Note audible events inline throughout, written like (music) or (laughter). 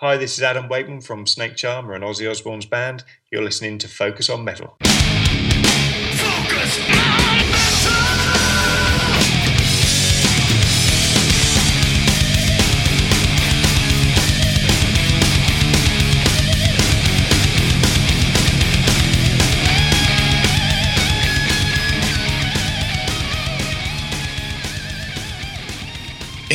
Hi, this is Adam Wakeman from Snakecharmer and Ozzy Osbourne's band. You're listening to Focus on Metal. Focus on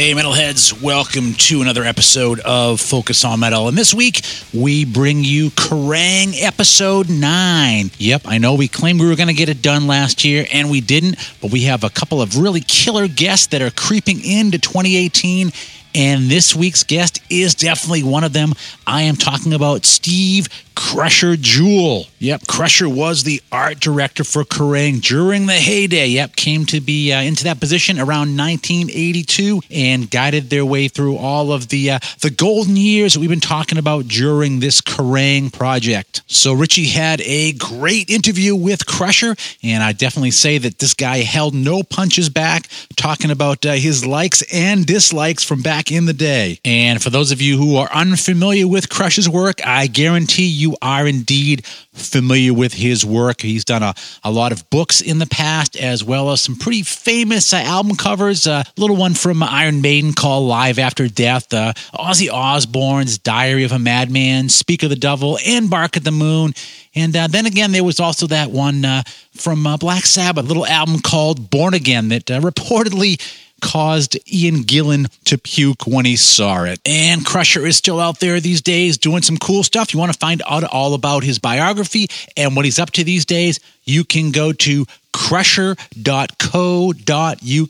Hey, metalheads, welcome to another episode of Focus on Metal. And this week, we bring you Kerrang episode 9. Yep, I know we claimed we were going to get it done last year, and we didn't, but we have a couple of really killer guests that are creeping into 2018 and this week's guest is definitely one of them. I am talking about Steve Krusher Joule. Yep, Krusher was the art director for Kerrang during the heyday. Yep, came to be uh, into that position around 1982 and guided their way through all of the uh, the golden years that we've been talking about during this Kerrang project. So Richie had a great interview with Krusher, and I definitely say that this guy held no punches back, talking about uh, his likes and dislikes from back in the day. And for those of you who are unfamiliar with Krusher's work, I guarantee you are indeed familiar with his work. He's done a, a lot of books in the past, as well as some pretty famous uh, album covers. A uh, little one from Iron Maiden called Live After Death, uh, Ozzy Osbourne's Diary of a Madman, Speak of the Devil, and Bark at the Moon. And uh, then again, there was also that one uh, from uh, Black Sabbath, a little album called Born Again that uh, (laughs) reportedly caused Ian Gillan to puke when he saw it. And Krusher is still out there these days doing some cool stuff. You want to find out all about his biography and what he's up to these days, you can go to krusher.co.uk.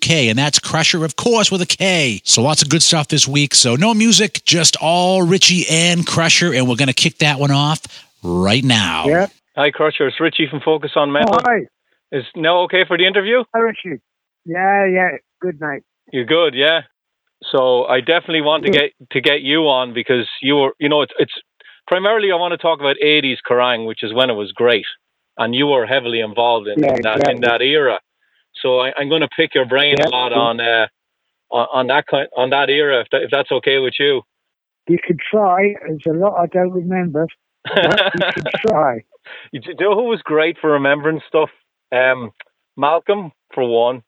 And that's Krusher, of course, with a K. So lots of good stuff this week. So no music, just all Richie and Krusher. And we're going to kick that one off right now. Yeah. Hi, Krusher. It's Richie from Focus on Metal. Oh, hi. Is now okay for the interview? Hi, Richie. Yeah, yeah. Good night. You're good, yeah. So I definitely want to get to get you on because you were, you know, it's it's primarily I want to talk about 80s Kerrang, which is when it was great, and you were heavily involved in, Yeah, in that yeah. in that era. So I, I'm going to pick your brain Yeah. a lot on uh, on, on that kind on that era, if, that, if that's okay with you. You could try. There's a lot I don't remember. You (laughs) could try. You know who was great for remembering stuff? Um, Malcolm for one,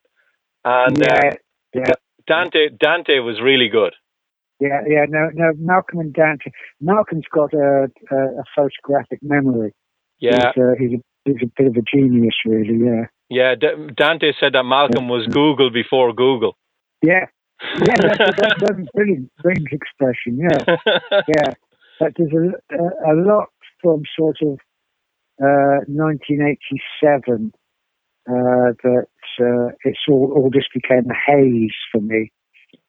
and uh, yeah, yeah, Dante. Dante was really good. yeah, yeah. No, no. Malcolm and Dante. Malcolm's got a, a, a photographic memory. Yeah, He's, uh, he's, a, he's a bit of a genius, really. Yeah. yeah. D- Dante said that Malcolm was Google before Google. Yeah. Yeah, (laughs) that's, that's, that's a brilliant, brilliant expression. Yeah, (laughs) yeah. But there's a, a, a lot from sort of uh, 1987 uh, that uh, it's all, all just became a haze for me.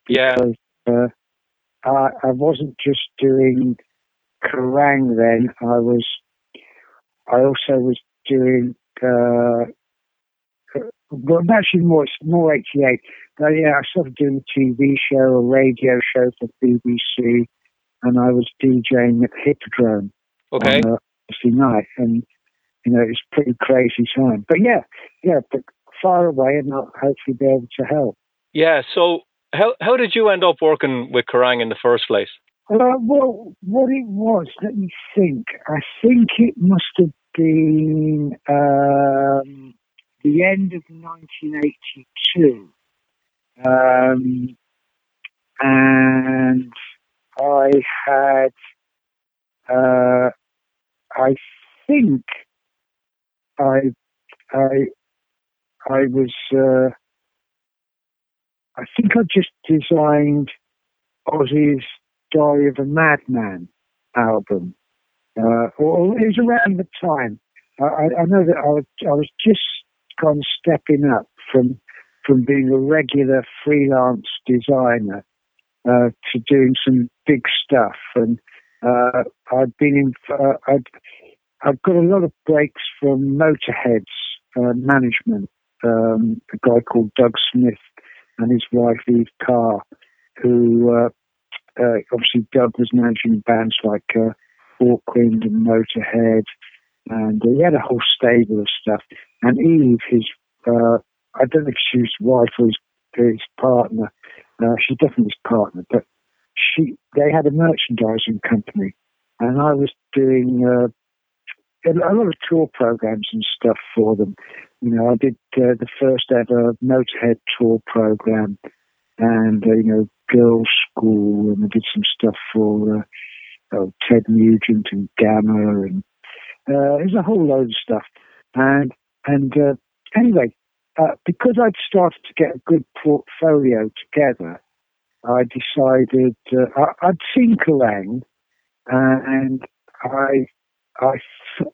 yeah, because uh, I, I wasn't just doing Kerrang then. I was, I also was doing. Uh, well, actually, more it's more '88. But yeah, I started doing a TV show, a radio show for BBC, and I was DJing at Hippodrome okay. on a Thursday night, and you know it's pretty crazy time. But yeah, yeah, but far away, and I'll hopefully be able to help. Yeah. So how how did you end up working with Kerrang in the first place? Uh, well, what it was, let me think. I think it must have been um, the end of 1982. Um, and I had, uh, I think I, I, I was, uh, I think I just designed Ozzy's Diary of a Madman album. Uh, or it was around the time. I, I know that I was, I was just kind of stepping up from from being a regular freelance designer uh, to doing some big stuff, and uh, I'd been in. Uh, I'd I've got a lot of breaks from Motorhead's uh, management. Um, a guy called Doug Smith and his wife Eve Carr, who uh, uh, obviously Doug was managing bands like uh, Hawkwind and Motorhead, and uh, he had a whole stable of stuff. And Eve, his uh, I don't know if she was wife or his, his partner. Uh, she's definitely his partner, but she they had a merchandising company, and I was doing uh, a lot of tour programs and stuff for them. You know, I did uh, the first ever Motorhead tour program, and uh, you know, girls' school, and I did some stuff for uh, oh, Ted Nugent and Gamma, and uh, there's a whole load of stuff. And and uh, anyway, uh, because I'd started to get a good portfolio together, I decided I, would seen Kerrang, and I, I,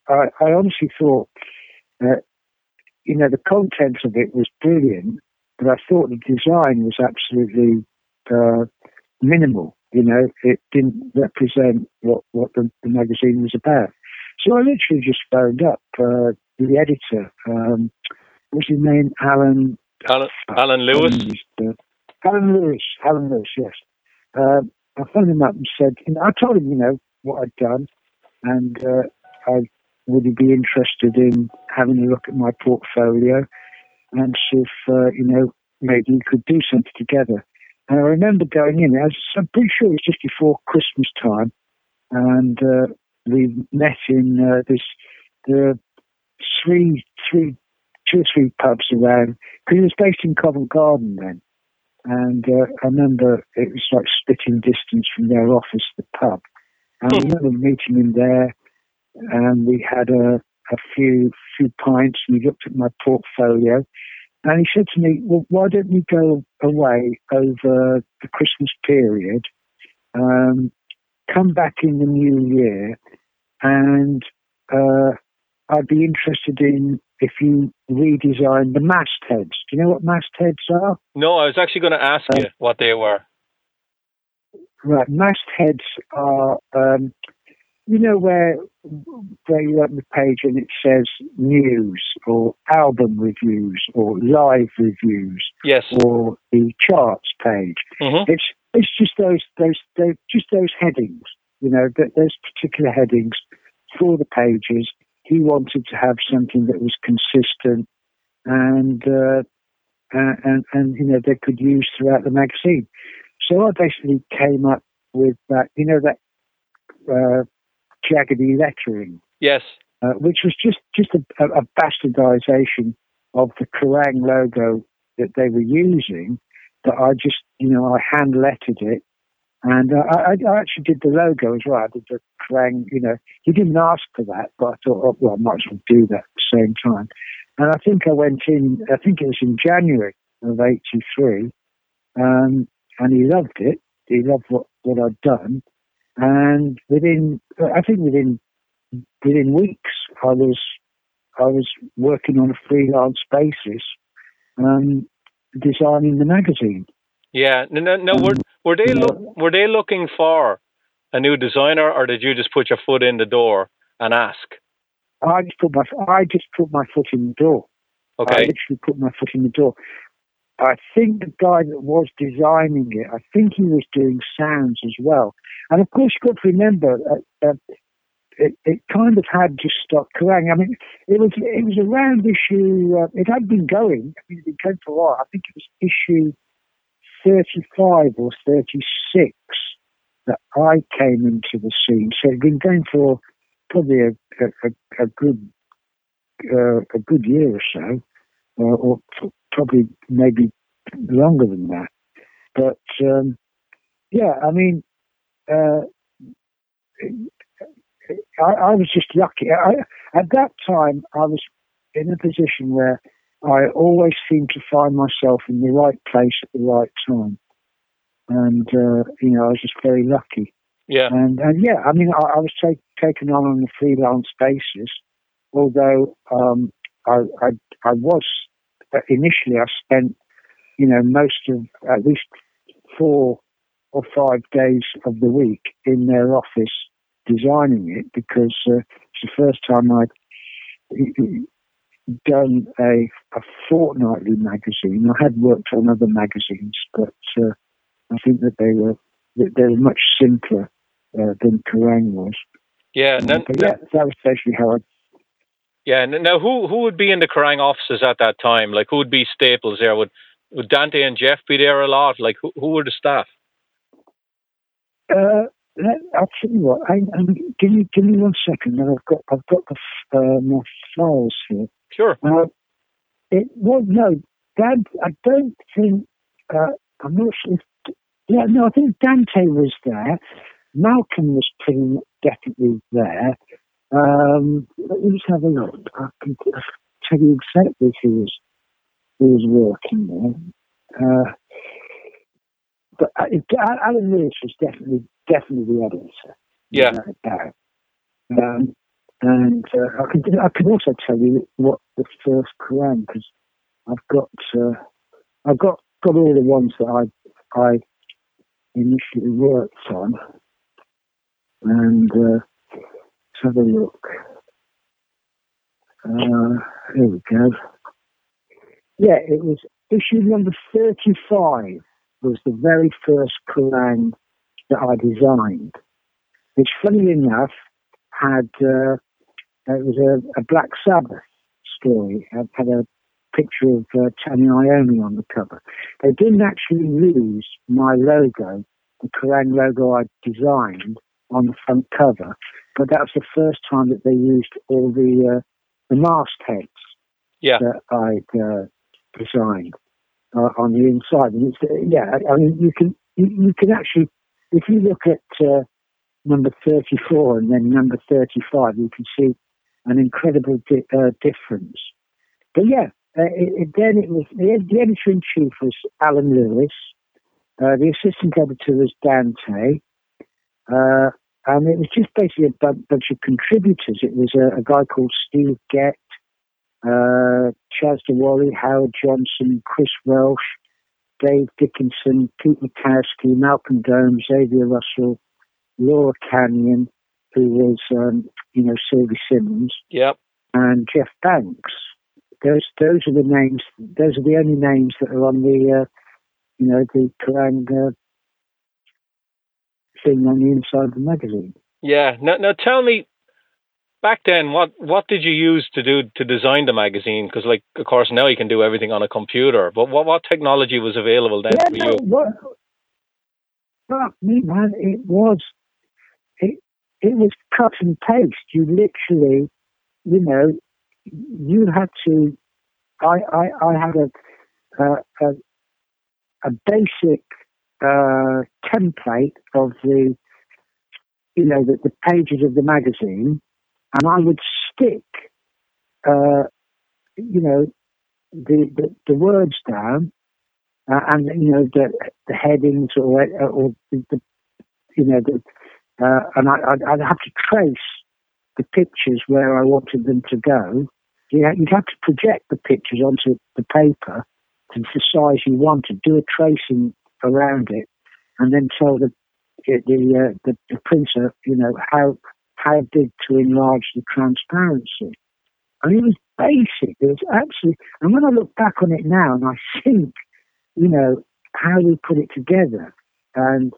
I, I honestly thought that you know the content of it was brilliant, but I thought the design was absolutely uh, minimal. You know, it didn't represent what what the, the, magazine was about. So I literally just phoned up uh, the editor. Um, what's his name? Alan. Alan, Alan Lewis. Uh, Alan Lewis. Alan Lewis. Yes. Uh, I phoned him up and said, you know, I told him, you know, what I'd done, and uh, I would he be interested in having a look at my portfolio and see if uh, you know maybe we could do something together. And I remember going in. I was, I'm pretty sure it was just before Christmas time, and uh, we met in uh, this the three three two or three pubs around because it was based in Covent Garden then. And uh, I remember it was like spitting distance from their office, the pub. And I remember meeting him there, and we had a, a few few pints, and he looked at my portfolio, and he said to me, "Well, why don't we go away over the Christmas period, um, come back in the new year, and uh, I'd be interested in if you redesign the mastheads. Do you know what mastheads are? No, I was actually going to ask uh, you what they were. Right, mastheads are, um, you know, where where you open the page and it says news or album reviews or live reviews. Yes. Or the charts page. Mm-hmm. It's it's just those those those just those headings. You know, those particular headings for the pages he wanted to have something that was consistent and uh, and and you know they could use throughout the magazine. So I basically came up with that, you know, that uh, jaggedy lettering. Yes. Uh, which was just just a, a, bastardization of the Kerrang logo that they were using. That I just, you know, I hand lettered it and uh, I, I, actually did the logo as well. I did the Kerrang, you know. He didn't ask for that, but I thought, oh, well, I might as well do that at the same time. And I think I went in, I think it was in January of 83, um, and he loved it. He loved what, what I'd done. And within, I think within, within weeks, I was, I was working on a freelance basis, um, designing the magazine. Yeah, no, no, were were they look were they looking for a new designer, or did you just put your foot in the door and ask? I just put my I just put my foot in the door. Okay, I literally put my foot in the door. I think the guy that was designing it, I think he was doing sounds as well. And of course, you've got to remember, uh, uh, it, it, kind of had just stopped Kerrang. I mean, it was it was around issue. Uh, it had been going. I mean, it been going for a while. I think it was issue 35 or 36 that I came into the scene. So it'd been going for probably a, a, a good uh, a good year or so, uh, or probably maybe longer than that. But um, yeah, I mean, uh, I, I, was just lucky. I, at that time, I was in a position where I always seem to find myself in the right place at the right time. And, uh, you know, I was just very lucky. Yeah. And, and yeah, I mean, I, I was take, taken on on a freelance basis, although um, I, I, I was, initially, I spent, you know, most of at least four or five days of the week in their office designing it because uh, it's the first time I'd done a, a fortnightly magazine. I had worked on other magazines, but uh, I think that they were they were much simpler uh, than Kerrang was. Yeah, no, yeah, that was basically how I. Yeah, now who who would be in the Kerrang offices at that time? Like who would be staples there? Would would Dante and Jeff be there a lot? Like who who were the staff? Uh, I'll tell you what. I, I, give me give me one second. I've got I've got the uh, my files here. Sure. Uh, it well no, Dad. I don't think. Uh, I'm not sure. If, yeah, no. I think Dante was there. Malcolm was pretty definitely there. Um, let me just have a look. I can tell you exactly who was who was working there. Uh, but uh, Alan Lewis was definitely definitely the editor. Yeah. Um, and uh, I can I can also tell you what the first Kerrang because I've got uh, I've got got all the ones that I I initially worked on, and uh, have a look. Uh, here we go. Yeah, it was issue number thirty-five was the very first Kerrang that I designed, which, funny enough, had uh, it was a, a, Black Sabbath story. It had a picture of uh, Tony Iommi on the cover. They didn't actually use my logo, the Kerrang logo I designed, on the front cover, but that was the first time that they used all the uh, the mastheads yeah. that I'd uh, designed uh, on the inside. And it's, uh, yeah, I mean, you can you, you, can actually, if you look at uh, number 34 and then number 35, you can see an incredible di- uh, difference. But yeah, uh, it, it, then it was the, the editor in chief was Alan Lewis. Uh, the assistant editor was Dante. And it was just basically a bunch of contributors. It was a, a guy called Steve Gett, uh, Chas de Whalley, Howard Johnson, Chris Welch, Dave Dickinson, Pete Makowski, Malcolm Dome, Xavier Russell, Laura Canyon, who was, um, you know, Sylvie Simmons. Yep. And Jeff Banks. Those those are the names. Those are the only names that are on the, uh, you know, the Kerrang uh, thing on the inside of the magazine. Yeah. Now, now tell me, back then, what what did you use to do to design the magazine? Because, like, of course, now you can do everything on a computer. But what what technology was available then yeah, for no, you? What, fuck me, man! It was it it was cut and paste. You literally, you know, you had to. I I, I had a a, a basic uh, template of the you know the, the pages of the magazine and I would stick, uh, you know, the, the, the words down, uh, and you know the the headings or or the, you know the, uh, and I, I'd, I'd, have to trace the pictures where I wanted them to go. You you'd have to project the pictures onto the paper to the size you wanted, do a tracing around it, and then tell the the uh, the, the printer, you know, how how big to enlarge the transparency. Mean, it was basic. It was actually, and when I look back on it now and I think, you know, how we put it together, and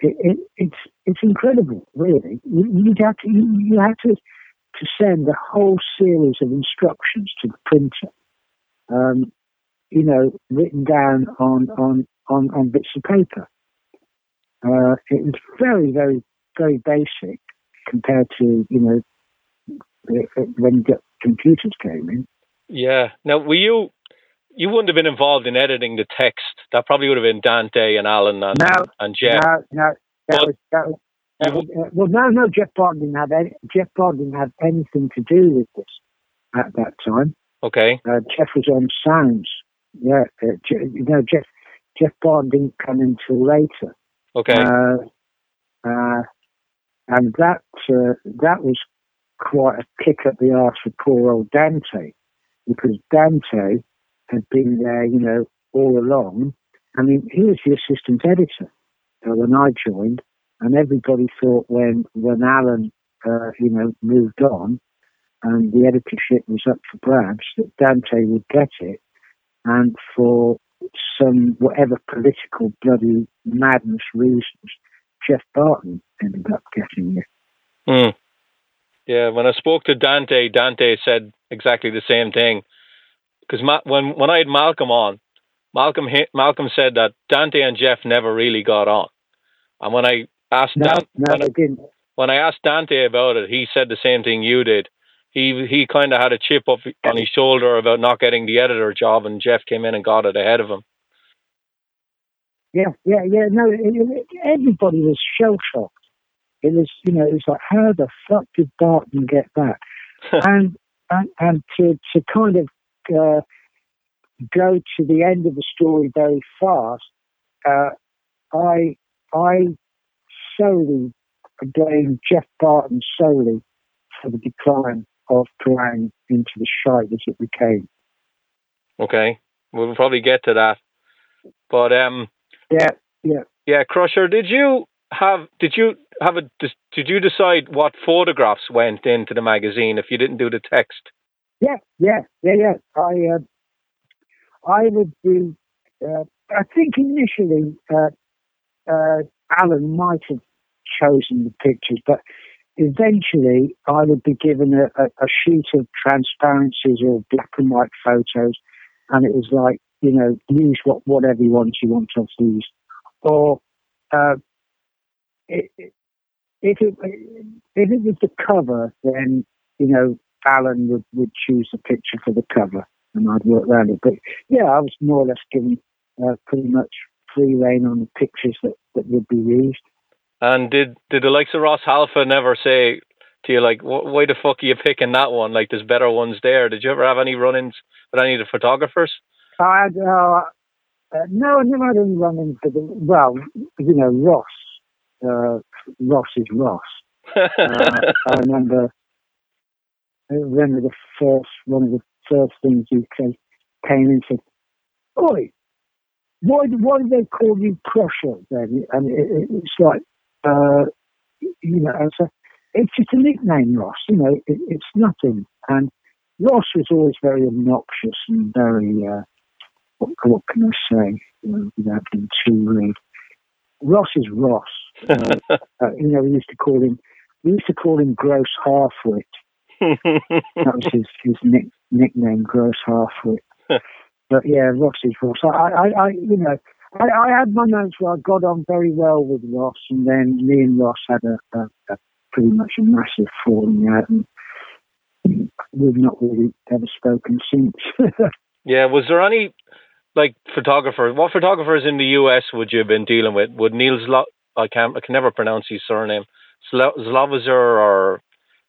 it, it, it's it's incredible, really. You, you have to you, you have to to send a whole series of instructions to the printer, um, you know, written down on on on, on bits of paper. Uh, it was very, very, very basic, compared to you know when computers came in. Yeah. Now, were you? You wouldn't have been involved in editing the text. That probably would have been Dante and Alan and no, and Jeff. No, no, that was that was. That was uh, well, no, no. Geoff Barton didn't have any. Geoff Barton didn't have anything to do with this at that time. Okay. Uh, Jeff was on sounds. Yeah, uh, you know, Jeff Jeff Bond didn't come until later. Okay. Uh, uh and that uh, that was quite a kick up the arse for poor old Dante, because Dante had been there, you know, all along. I mean, he was the assistant editor uh, when I joined, and everybody thought when when Alan, uh, you know, moved on, and the editorship was up for grabs, that Dante would get it, and for some whatever political bloody madness reasons, Geoff Barton ended up getting it. Mm. Yeah, when I spoke to Dante, Dante said exactly the same thing. Because Ma- when when I had Malcolm on, Malcolm Malcolm said that Dante and Jeff never really got on, and when I asked No, Dan, no, when, didn't. when I asked Dante about it, he said the same thing you did. He he kind of had a chip up on his shoulder about not getting the editor job, and Jeff came in and got it ahead of him. Yeah, yeah, yeah. No, it, it, everybody was shell shocked. It was, you know, it was like, how the fuck did Barton get that? (laughs) and, and and to to kind of uh, go to the end of the story very fast, uh, I I solely blame Geoff Barton solely for the decline of Kerrang into the shite as it became. Okay, we'll probably get to that. But um, Yeah, yeah. yeah, Krusher, did you have did you have a did you decide what photographs went into the magazine if you didn't do the text? Yeah, yeah, yeah, yeah. I, uh, I would be. Uh, I think initially uh, uh, Alan might have chosen the pictures, but eventually I would be given a, a, a sheet of transparencies or black and white photos, and it was like, you know, use what whatever you want you want to use, or uh, it, it, if it if it was the cover, then you know Alan would, would choose the picture for the cover, and I'd work around it. But yeah, I was more or less given uh, pretty much free reign on the pictures that, that would be used. And did did the likes of Ross Halfin never say to you like, why the fuck are you picking that one? Like, there's better ones there. Did you ever have any run-ins with any of the photographers? I had, uh, uh, no, I never had any run-ins with the, well, you know, Ross. Uh, Ross is Ross. (laughs) Uh, I remember, I remember the first, one of the first things he said, came and said, Oi, why, why do they call you Krusher then? And it, it, it's like, uh, you know, it's, a, it's just a nickname, Ross. You know, it, it's nothing. And Ross was always very obnoxious and very, uh, what, what can I say, you know, without being too rude. Ross is Ross. (laughs) Uh, uh, you know, we used to call him, we used to call him Gross Halfwit. (laughs) That was his, his nick, nickname, Gross Halfwit. (laughs) but yeah, Ross is Ross. I, I, I you know, I, I had my moments where I got on very well with Ross, and then me and Ross had a, a, a pretty much a massive falling out, and we've not really ever spoken since. (laughs) yeah, was there any like photographers? What photographers in the US would you have been dealing with? Would Neil Zlo- I can't I can never pronounce his surname Zlozower or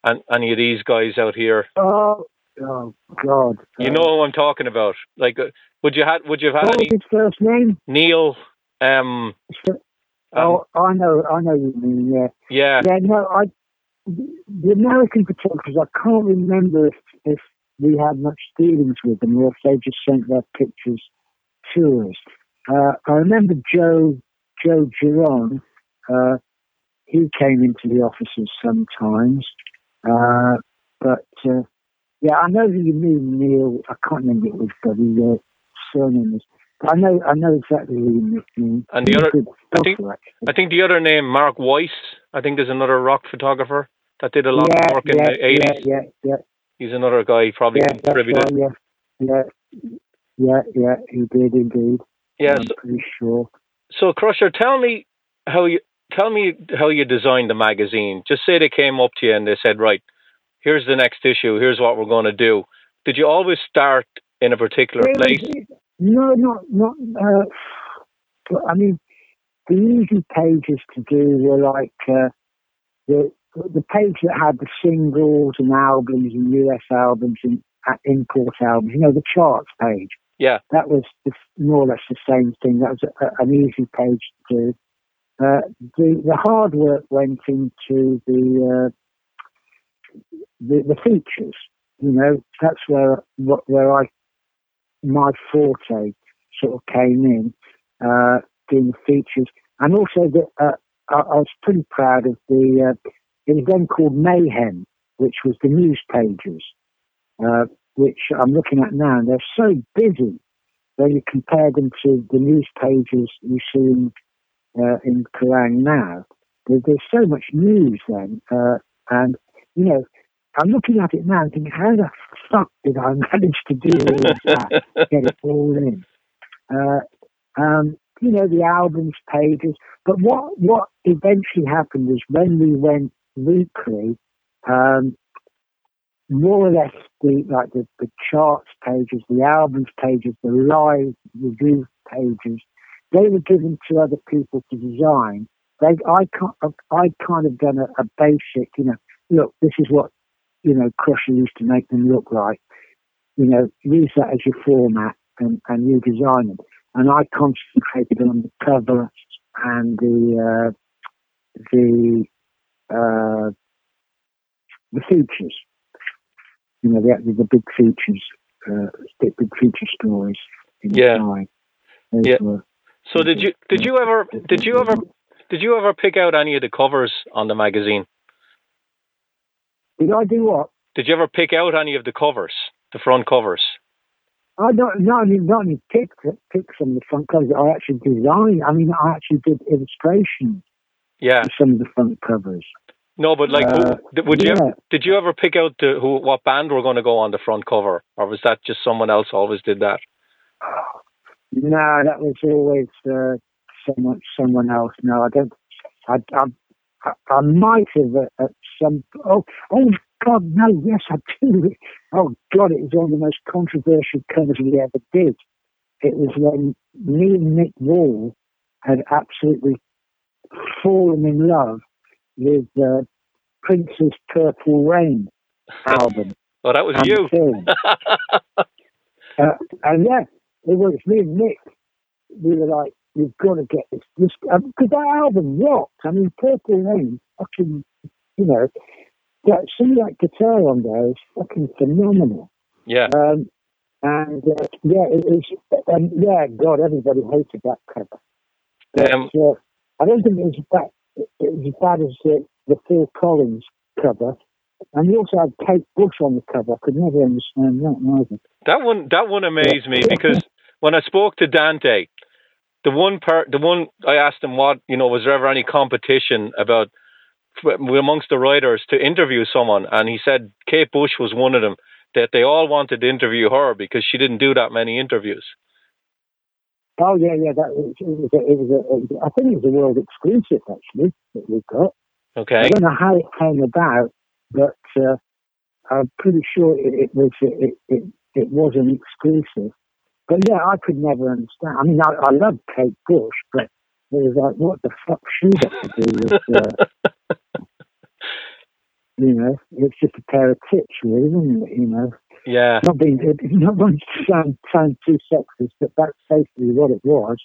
and any of these guys out here? oh, oh God! You know who I'm talking about. Like, uh, would you had would you have had what any his first name? Neil? Um, um, oh, I know, I know you mean. Yeah, yeah, yeah. No, I the American photographers. I can't remember if if we had much dealings with them or if they just sent their pictures to us. Uh, I remember Joe Joe Giron. Uh, he came into the offices sometimes, uh, but uh, yeah, I know who you mean, Neil. I can't remember his uh, surname is. I know, I know exactly who you mean. And the other- I think- I think the other name Mark Weiss. I think there's another rock photographer that did a lot yeah, of work in yeah, the eighties. Yeah, yeah, yeah. He's another guy probably yeah, yeah, contributed. right, yeah, yeah, yeah, yeah, he did indeed. Yeah. I'm So, pretty sure. so Krusher, tell me how you tell me how you designed the magazine. Just say they came up to you and they said, right, here's the next issue. Here's what we're going to do. Did you always start in a particular place? No, not not. Uh, I mean, the easy pages to do were like uh, the the page that had the singles and albums and US albums and uh, import albums. You know, the charts page. Yeah. That was the, more or less the same thing. That was a, an easy page to do. Uh, the the hard work went into the uh, the, the features. You know, that's where where I my forte sort of came in, uh, doing the features, and also the, uh, I, I was pretty proud of the. Uh, it was then called Mayhem, which was the news pages, uh, which I'm looking at now. And they're so busy when you compare them to the news pages you see in, uh, in Kerrang now. There, there's so much news then, uh, and you know, I'm looking at it now and thinking, how the fuck did I (laughs) manage to do all of that? Get it all in. Uh, um, you know, the albums pages. But what what eventually happened was when we went weekly, um, more or less the like the, the charts pages, the albums pages, the live review pages, they were given to other people to design. They, I, I kind of done a, a basic, you know, look, this is what, you know, Krusher used to make them look like. You know, use that as your format and, and you design them. And I concentrated on the cover and the, uh, the, uh, the features. You know, the, the big features, uh, big, big feature stories. yeah. Yeah. Were, so did you did you ever did you ever did you ever pick out any of the covers on the magazine? Did I do what? Did you ever pick out any of the covers, the front covers? I don't, not only not only picked picked some of the front covers. I actually designed. I mean, I actually did illustrations. Yeah. For some of the front covers. No, but like, uh, would you? Yeah. Ever, did you ever pick out the, who what band were going to go on the front cover, or was that just someone else always did that? No, that was always uh, someone someone else. No, I don't. I I, I might have at, at some. Oh, oh God, no. Yes, I do. Oh God, it was one of the most controversial covers we ever did. It was when me and Mick Wall had absolutely fallen in love with uh, Prince's Purple Rain album. (laughs) Oh, that was you. (laughs) uh, and yeah, it was me and Nick. We were like, we've got to get this. this because um, that album rocked. I mean, Purple Rain, fucking, you know, that see that guitar on there is fucking phenomenal. Yeah. Um, and uh, yeah, it was, um, yeah, God, everybody hated that cover. But, um, uh, I don't think it was that it was as bad as the, the Phil Collins cover. And he also had Kate Bush on the cover. I could never understand that either. That one, that one amazed me because when I spoke to Dante, the one part, the one I asked him what you know was there ever any competition about amongst the writers to interview someone, and he said Kate Bush was one of them. That they all wanted to interview her because she didn't do that many interviews. Oh yeah, yeah. That it was, a, it was, a, it was a, I think it was a world exclusive actually that we got. Okay. I don't know how it came about, but uh, I'm pretty sure it, it was it, it, it was an exclusive. But yeah, I could never understand. I mean, I, I love Kate Bush, but it was like, what the fuck she got to do with, uh, (laughs) you know, it's just a pair of tits, really, isn't it? You know. Yeah. Not being, not wanting to sound, sound too sexist, but that's basically what it was.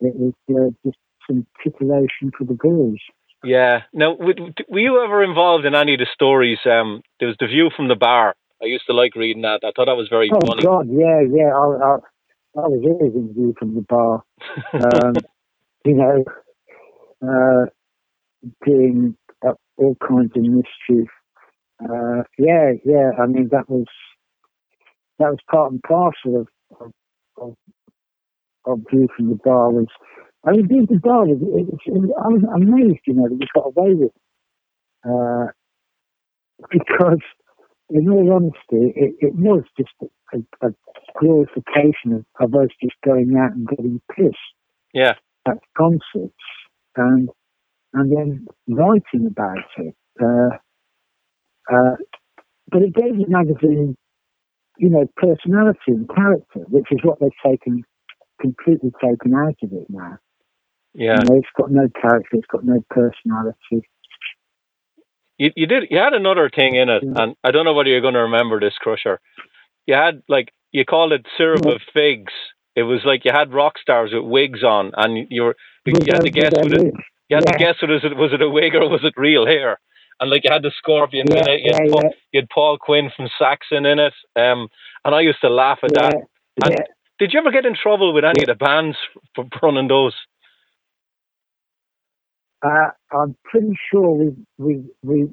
It was uh, just some titillation for the girls. Yeah. Now, were you ever involved in any of the stories? Um, there was the View from the Bar. I used to like reading that. I thought that was very oh, funny. God, yeah, yeah. I, I, I was always in View from the Bar. (laughs) Um, you know, uh, doing uh, all kinds of mischief. Uh, yeah, yeah. I mean, that was that was part and parcel of of, of, of View from the Bar. Was I mean, being regarded, it, it, it, I was amazed, you know, that we got away with it. Uh, (laughs) because, in all honesty, it, it was just a, a glorification of, of, us just going out and getting pissed yeah. at concerts and and then writing about it. Uh, uh, but it gave the magazine, you know, personality and character, which is what they've taken completely taken out of it now. Yeah, you know, it's got no character. It's got no personality. You, you did. You had another thing in it, and I don't know whether you're going to remember this, Krusher. You had like you called it syrup yeah. of figs. It was like you had rock stars with wigs on, and you were you had to guess was it, you had yeah. to guess was it was it a wig or was it real hair? And like you had the scorpion yeah, in it, you had, Paul, you had, Paul, Quinn from Saxon in it, um, and I used to laugh at that. And did you ever get in trouble with any of the bands for running those? Uh, I'm pretty sure we, we, we,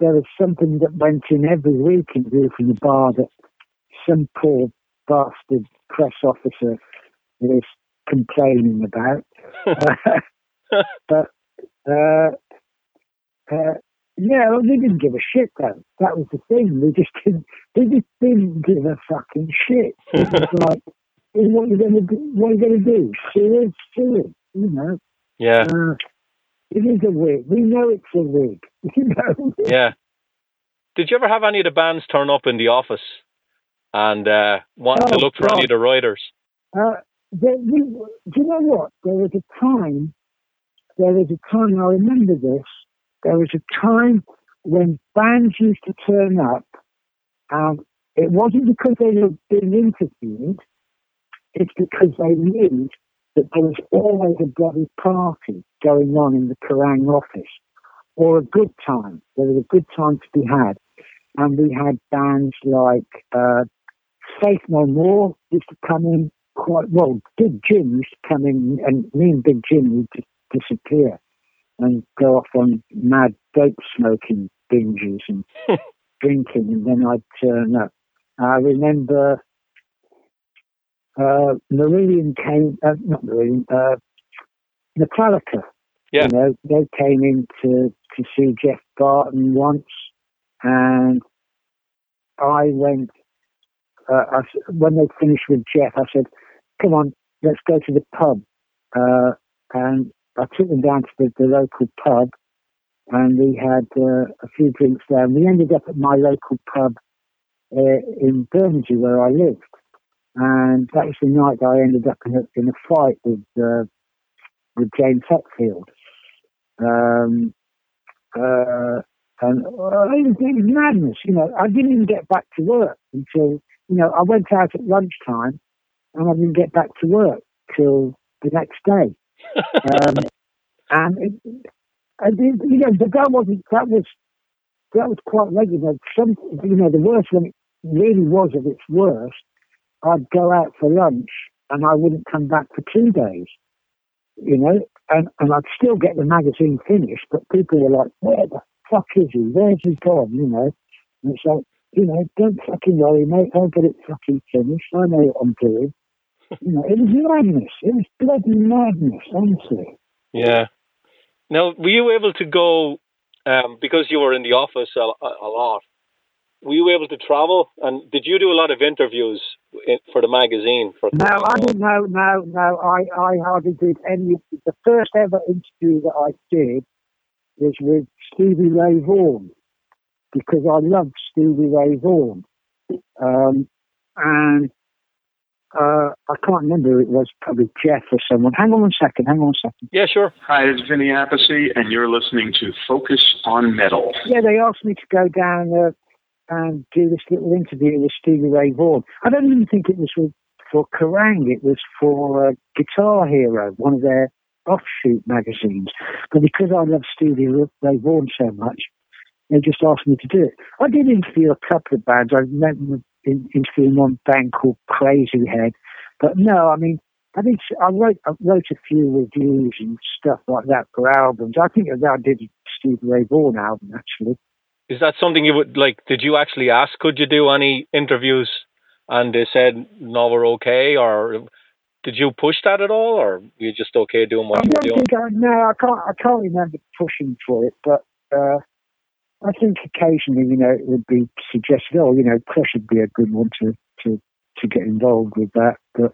there was something that went in every week in View from the Bar that some poor bastard press officer was complaining about. (laughs) but, uh, uh, yeah, well, they didn't give a shit though. That was the thing. They just didn't. They just didn't give a fucking shit. (laughs) It was like what are you going to do? What are you going to do? Sue it, sue it. You know. Yeah. Uh, it is a wig. We know it's a wig. (laughs) You know. Yeah. Did you ever have any of the bands turn up in the office and uh, want to Oh, look for any of the writers? Uh, there, we, do you know what? There was a time. There was a time. I remember this. There was a time when bands used to turn up, and it wasn't because they were being interviewed. It's because they knew that there was always a bloody party going on in the Kerrang office, or a good time. There was a good time to be had, and we had bands like uh, Faith No More used to come in quite well. Big Jim used to come in, and me and Big Jim would just disappear and go off on mad dope smoking binges and (laughs) drinking, and then I'd turn up. I remember uh, Marillion came, uh, not Marillion, uh, Metallica. Yeah. You know, they came in to, to see Geoff Barton once, and I went, uh, I, when they finished with Jeff, I said, come on, let's go to the pub. Uh, and I took them down to the, the local pub, and we had uh, a few drinks there. And we ended up at my local pub uh, in Bermondsey, where I lived. And that was the night that I ended up in a, in a fight with uh, with James Hetfield. Um, uh, and uh, it, was, it was madness, you know. I didn't even get back to work until, you know, I went out at lunchtime and I didn't get back to work till the next day. (laughs) Um, and it, I did, you know, but that wasn't, that was, that was quite regular. Some, you know, the worst when it really was at its worst, I'd go out for lunch and I wouldn't come back for two days, you know, and, and I'd still get the magazine finished, but people were like, where the fuck is he? Where's he gone? You know, and it's like, you know, don't fucking worry, mate. I'll get it fucking finished. I know what I'm doing. You know, it was madness. It was bloody madness, honestly. Yeah. Now, were you able to go um, because you were in the office a, a lot? Were you able to travel? And did you do a lot of interviews in, for the magazine? For No, I didn't. No, no, no. I, I hardly did any. The first ever interview that I did was with Stevie Ray Vaughan because I loved Stevie Ray Vaughan. Um, and uh, I can't remember it was, probably Jeff or someone. Hang on one second, hang on one second. Yeah, sure. Hi, it's Vinny Appice, and you're listening to Focus on Metal. Yeah, they asked me to go down uh, and do this little interview with Stevie Ray Vaughan. I don't even think it was for, Kerrang, it was for uh, Guitar Hero, one of their offshoot magazines. But because I love Stevie Ray Vaughan so much, they just asked me to do it. I did interview a couple of bands. I remember in, interviewing one band called Crazy Head. But no, I mean, I think I wrote I wrote a few reviews and stuff like that for albums. I think I did a Stevie Ray Vaughan album actually. Is that something you would like? Did you actually ask? Could you do any interviews? And they said no, we're okay. Or did you push that at all, or were you just okay doing I what you don't were doing? think I, no, I can't. I can't remember pushing for it, but uh, I think occasionally, you know, it would be suggested. Oh, you know, Crush would be a good one to to to get involved with that. But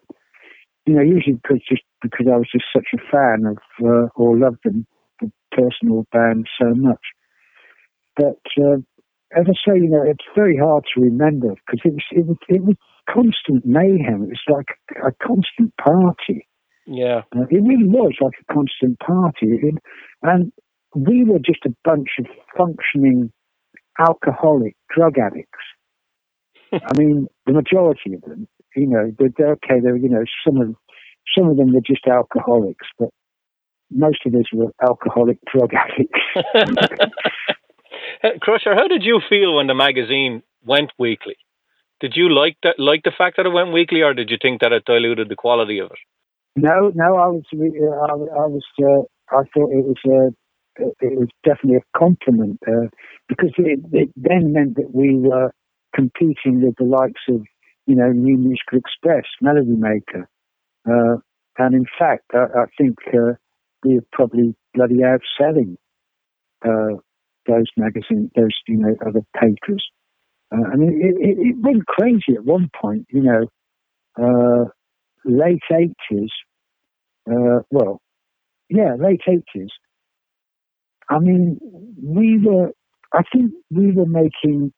you know, usually because just because I was just such a fan of uh, or loved them, the personal band so much. But uh, as I say, you know, it's very hard to remember because it was it was it was constant mayhem. It was like a constant party. Yeah, Uh, it really was like a constant party. It, and we were just a bunch of functioning alcoholic drug addicts. (laughs) I mean, the majority of them, you know, they're, they're okay. They're, you know, some of some of them were just alcoholics, but most of us were alcoholic drug addicts. (laughs) Krusher, how did you feel when the magazine went weekly? Did you like that? Like the fact that it went weekly, or did you think that it diluted the quality of it? No, no, I was, I, I was, uh, I thought it was, uh, it was definitely a compliment uh, because it, it then meant that we were competing with the likes of, you know, New Musical Express, Melody Maker, uh, and in fact, I, I think uh, we were probably bloody outselling uh, those magazines, those you know other papers. Uh, I mean, it, it, it went crazy at one point, you know. Uh, late 80s, uh, well, yeah, late 80s, I mean, we were, I think we were making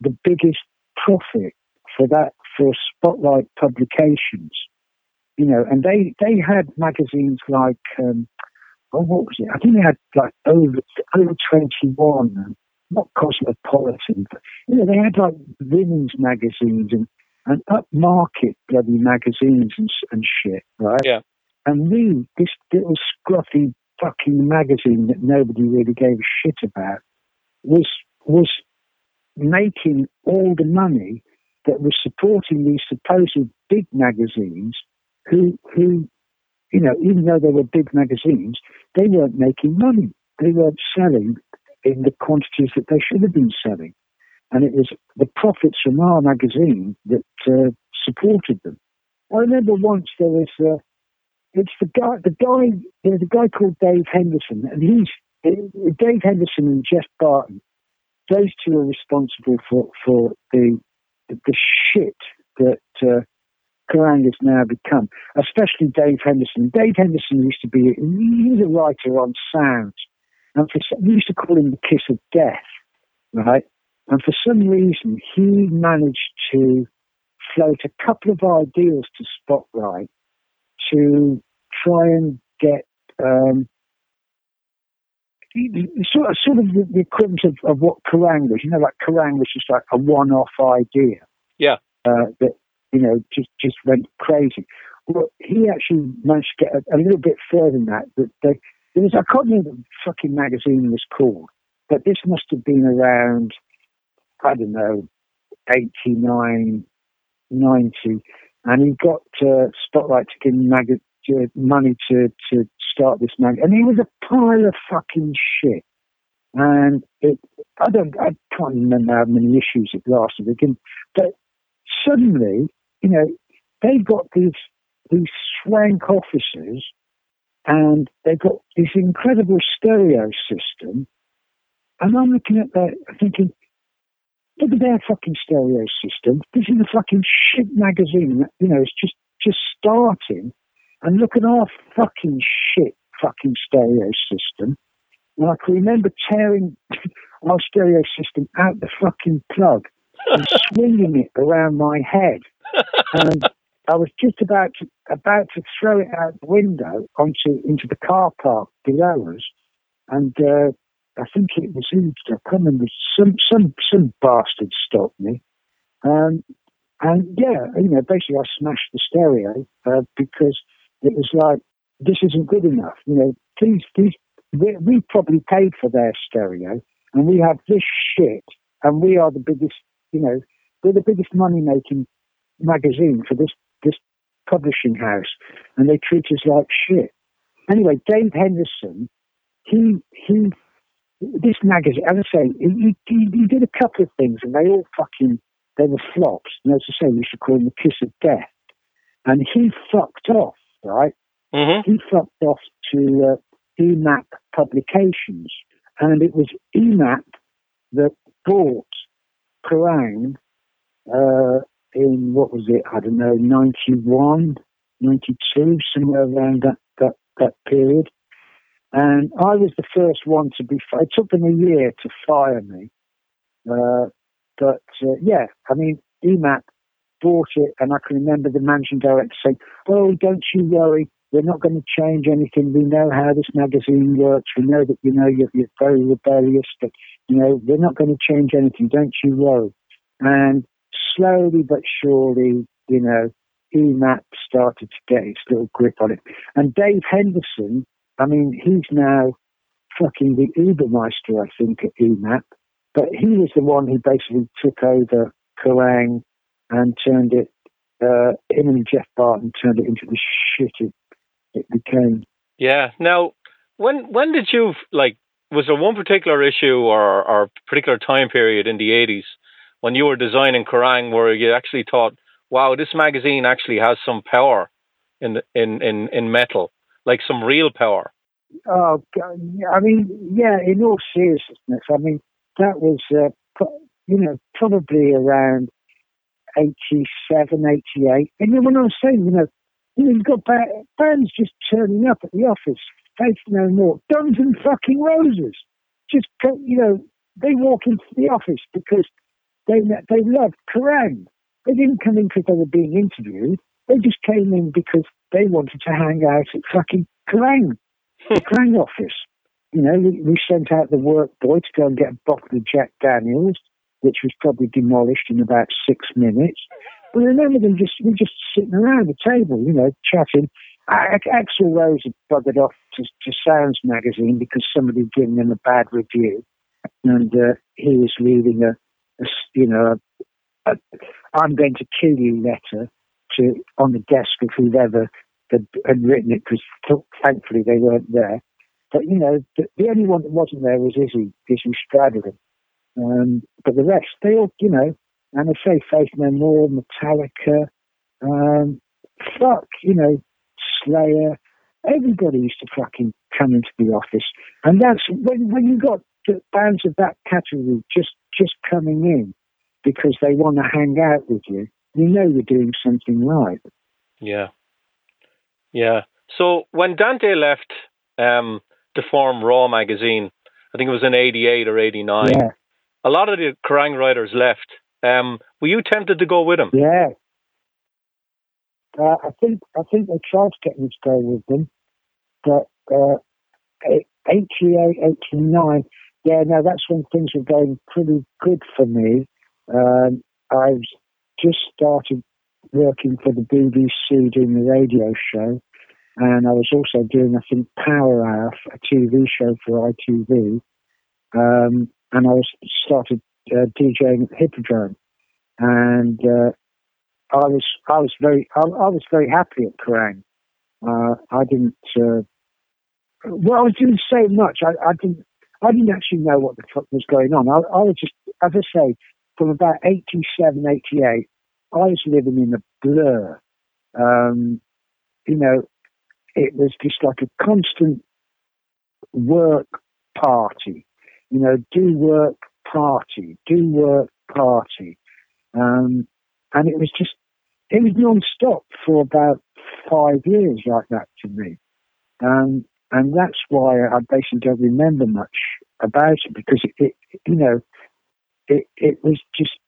the biggest profit for that, for Spotlight Publications. You know, and they, they had magazines like, um, what was it? I think they had like over, over 21 not cosmopolitan, but you know, they had like women's magazines and, and upmarket bloody magazines and, and shit, right? Yeah. And we, this little scruffy fucking magazine that nobody really gave a shit about, was was making all the money that was supporting these supposed big magazines who who you know, even though they were big magazines, they weren't making money. They weren't selling in the quantities that they should have been selling. And it was the profits from our magazine that uh, supported them. I remember once there was, uh, it's the guy, the guy, there's a guy called Dave Henderson, and he's, Dave Henderson and Geoff Barton, those two are responsible for, for the, the shit that uh, Kerrang has now become, especially Dave Henderson. Dave Henderson used to be, he was a writer on sound. And for we used to call him the kiss of death, right? And for some reason, he managed to float a couple of ideas to Spotlight to try and get um, sort of, sort of the, the equivalent of, of, what Kerrang was. You know, like Kerrang was just like a one-off idea. Yeah. Uh, that you know just just went crazy. Well, he actually managed to get a, a little bit further than that. That they there was, I can't remember the fucking magazine was called, but this must have been around, I don't know, 89, 90. And he got uh, Spotlight to give him mag- money to, to start this magazine. And he was a pile of fucking shit. And it, I don't, I can't remember how many issues it lasted again. But suddenly, you know, they've got these these swank offices, and they've got this incredible stereo system. And I'm looking at that thinking, look at their fucking stereo system. This is a fucking shit magazine. You know, it's just, just starting. And look at our fucking shit fucking stereo system. And I can remember tearing (laughs) our stereo system out the fucking plug and (laughs) swinging it around my head. And I was just about to about to throw it out the window onto into the car park below us, and uh, I think it was in I can't remember some some some bastard stopped me, um, and yeah, you know, basically I smashed the stereo uh, because it was like this isn't good enough. You know, please, please, we, we probably paid for their stereo, and we have this shit, and we are the biggest. You know, we're the biggest money making magazine for this this publishing house, and they treat us like shit. Anyway, Dave Henderson, he he, this magazine, as I say, he, he, he did a couple of things, and they all fucking they were flops. And as I say, we should call him the kiss of death. And he fucked off, right? Mm-hmm. He fucked off to uh, EMAP Publications, and it was EMAP that bought Kerrang uh, in what was it? I don't know, 91, 92, somewhere around that, that, that period. And I was the first one to be, it took them a year to fire me. Uh, but uh, yeah, I mean, EMAP bought it, and I can remember the managing director saying, Oh, don't you worry, we're not going to change anything. We know how this magazine works. We know that, you know, you're, you're very rebellious, but, you know, we're not going to change anything. Don't you worry. And slowly but surely, you know, EMAP started to get its little grip on it. And Dave Henderson, I mean, he's now fucking the Ubermeister, I think, at EMAP. But he was the one who basically took over Kerrang and turned it, uh, him and Geoff Barton turned it into the shit it, it became. Yeah. Now, when when did you, like, was there one particular issue or, or particular time period in the 80s when you were designing Kerrang where you actually thought, wow, this magazine actually has some power in in, in, in metal, like some real power? Oh, I mean, yeah, in all seriousness, I mean, that was, uh, you know, probably around 87, 88. And when I was saying, you know, You know, you've got ba- bands just turning up at the office, Faith No More, Guns and fucking Roses. Just, you know, they walk into the office because they they love Kerrang. They didn't come in because they were being interviewed. They just came in because they wanted to hang out at fucking Kerrang, the (laughs) Kerrang office. You know, we, we sent out the work boy to go and get a bottle of Jack Daniels, which was probably demolished in about six minutes. But I remember them just we just sitting around the table, you know, chatting. Axl Rose had buggered off to, to Sounds magazine because somebody had given him a bad review, and uh, he was leaving a, you know, a, a "I'm going to kill you" letter to on the desk of whoever had, had written it because thankfully they weren't there. But you know, the, the only one that wasn't there was Izzy, Izzy Stradlin. Um, but the rest, they all, you know, and I say Faith No More, Metallica, um, fuck, you know, Slayer. Everybody used to fucking come into the office, and that's when when you got bands of that category just just coming in because they want to hang out with you. You know you're doing something right. Yeah. Yeah. So when Dante left um, to form Raw magazine, I think it was in 88 or 89, Yeah, a lot of the Kerrang writers left. Um, were you tempted to go with them? yeah. Uh, I think I think they tried to get me to go with them, but uh, 88, 89, yeah, no, that's when things were going pretty good for me. Um, I was just started working for the BBC doing the radio show, and I was also doing, I think, Power Hour, a TV show for ITV, um, and I was started uh, DJing at Hippodrome, and uh, I was I was very I, I was very happy at Kerrang. Uh, I didn't. Uh, well, I didn't say much. I, I didn't. I didn't actually know what the fuck was going on. I, I was just, as I say, from about 87, 88, I was living in a blur. Um, you know, it was just like a constant work party. You know, do work party, do work party. Um, and it was just, it was non-stop for about five years like that to me. Um, and that's why I basically don't remember much about it because it, it you know, it, it was just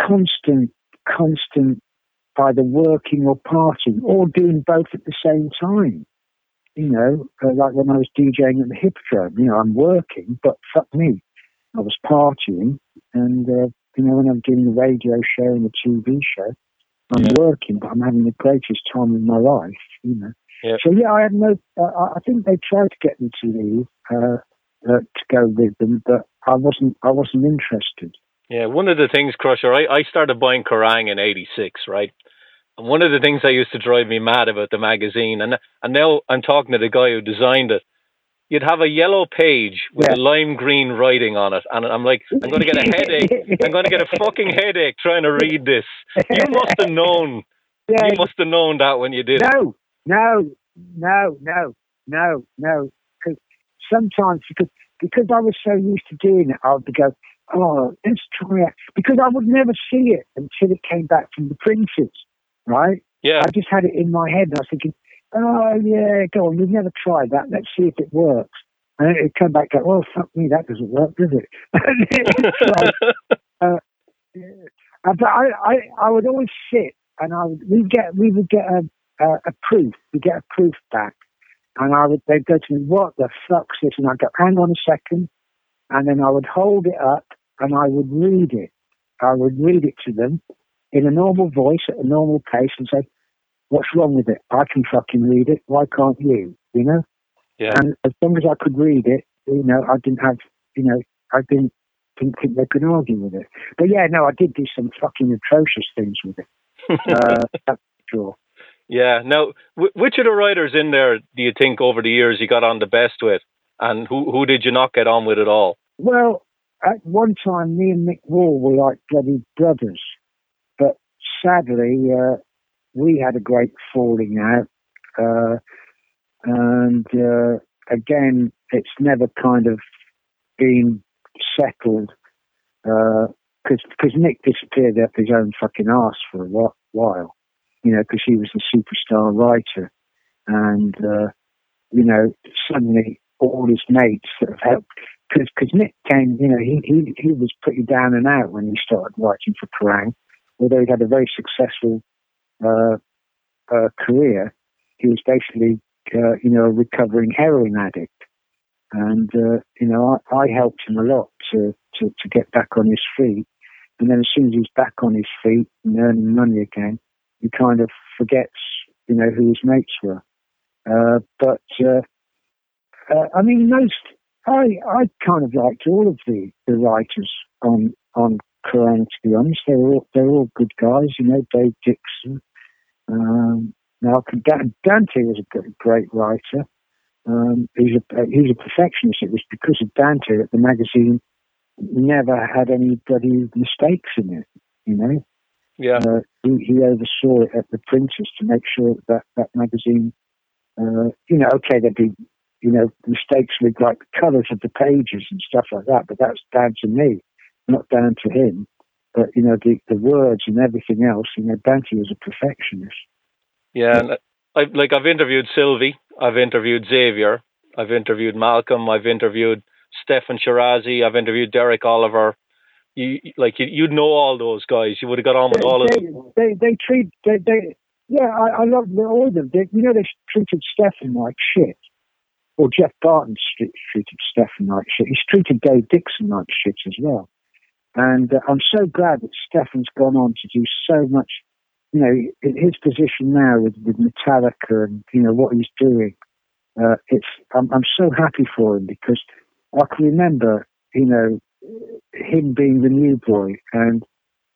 constant, constant either working or partying or doing both at the same time. You know, uh, like when I was DJing at the Hippodrome, you know, I'm working, but fuck me, I was partying. And, uh, you know, when I'm doing the radio show and the TV show, I'm Yeah. working, but I'm having the greatest time of my life, you know. Yeah. So yeah, I had no. Uh, I think they tried to get me to leave uh, uh, to go with them, but I wasn't. I wasn't interested. Yeah, one of the things, Krusher, I, I started buying Kerrang in '86, right? And one of the things that used to drive me mad about the magazine, and and now I'm talking to the guy who designed it. You'd have a yellow page with Yeah. a lime green writing on it, and I'm like, I'm going to get a headache. I'm going to get a fucking headache trying to read this. You must have known. (laughs) Yeah, You must have known that when you did it. no, no, no, no, no, no. Because sometimes because because I was so used to doing it, I would go, oh, let's try it. Because I would never see it until it came back from the printers, right? Yeah, I just had it in my head, and I was thinking, oh yeah, go on, we've never tried that. Let's see if it works. And it come back, and go, oh fuck me, that doesn't work, does it? (laughs) Like, (laughs) Uh, but I, I, I would always sit and I would, we'd get, we would get a, a, a proof, You get a proof back. And I would, they'd go to me, what the fuck's this? And I'd go, hang on a second. And then I would hold it up and I would read it. I would read it to them in a normal voice at a normal pace and say, what's wrong with it? I can fucking read it. Why can't you? You know? yeah. And as long as I could read it, you know, I didn't have, you know, I didn't, didn't think they could argue with it. But yeah, no, I did do some fucking atrocious things with it. (laughs) Uh, that's for sure. Yeah. Now, w- which of the writers in there do you think over the years you got on the best with, and who who did you not get on with at all? Well, at one time, me and Mick Wall were like bloody brothers. But sadly, uh, we had a great falling out. Uh, and uh, again, it's never kind of been settled because because Mick disappeared up his own fucking arse for a while. You know, because he was a superstar writer. And, uh, you know, suddenly all his mates that have helped, because Mick came, you know, he, he, he was pretty down and out when he started writing for Kerrang, although he had a very successful uh, uh, career. He was basically, uh, you know, a recovering heroin addict. And, uh, you know, I, I helped him a lot to, to, to get back on his feet. And then as soon as he's back on his feet and earning money again, he kind of forgets, you know, who his mates were. Uh, but uh, uh, I mean, most I I kind of liked all of the, the writers on on Kerrang. To be honest, they're all they're all good guys. You know, Dave Dixon, um, Dante was a great writer. Um, he's a he's a perfectionist. It was because of Dante that the magazine never had any bloody mistakes in it. You know. Yeah. Uh, he, he, oversaw it at the printers to make sure that that magazine, uh, you know, okay, there'd be, you know, mistakes with like the colours of the pages and stuff like that, but that's down to me, not down to him. But you know, the the words and everything else, you know, Dante was a perfectionist. Yeah, and I, like I've interviewed Sylvie, I've interviewed Xavier, I've interviewed Malcolm, I've interviewed Steffan Chirazi, I've interviewed Derek Oliver, you like you, would know all those guys. You would have got on with they, all of them. They they treat they, they yeah. I, I love all of them. They, you know they treated Steffan like shit, or Geoff Barton treated Steffan like shit. He's treated Dave Dixon like shit as well. And uh, I'm so glad that Steffan's gone on to do so much. You know, his position now with, with Metallica and you know what he's doing. Uh, it's I'm, I'm so happy for him because I can remember, you know, him being the new boy, and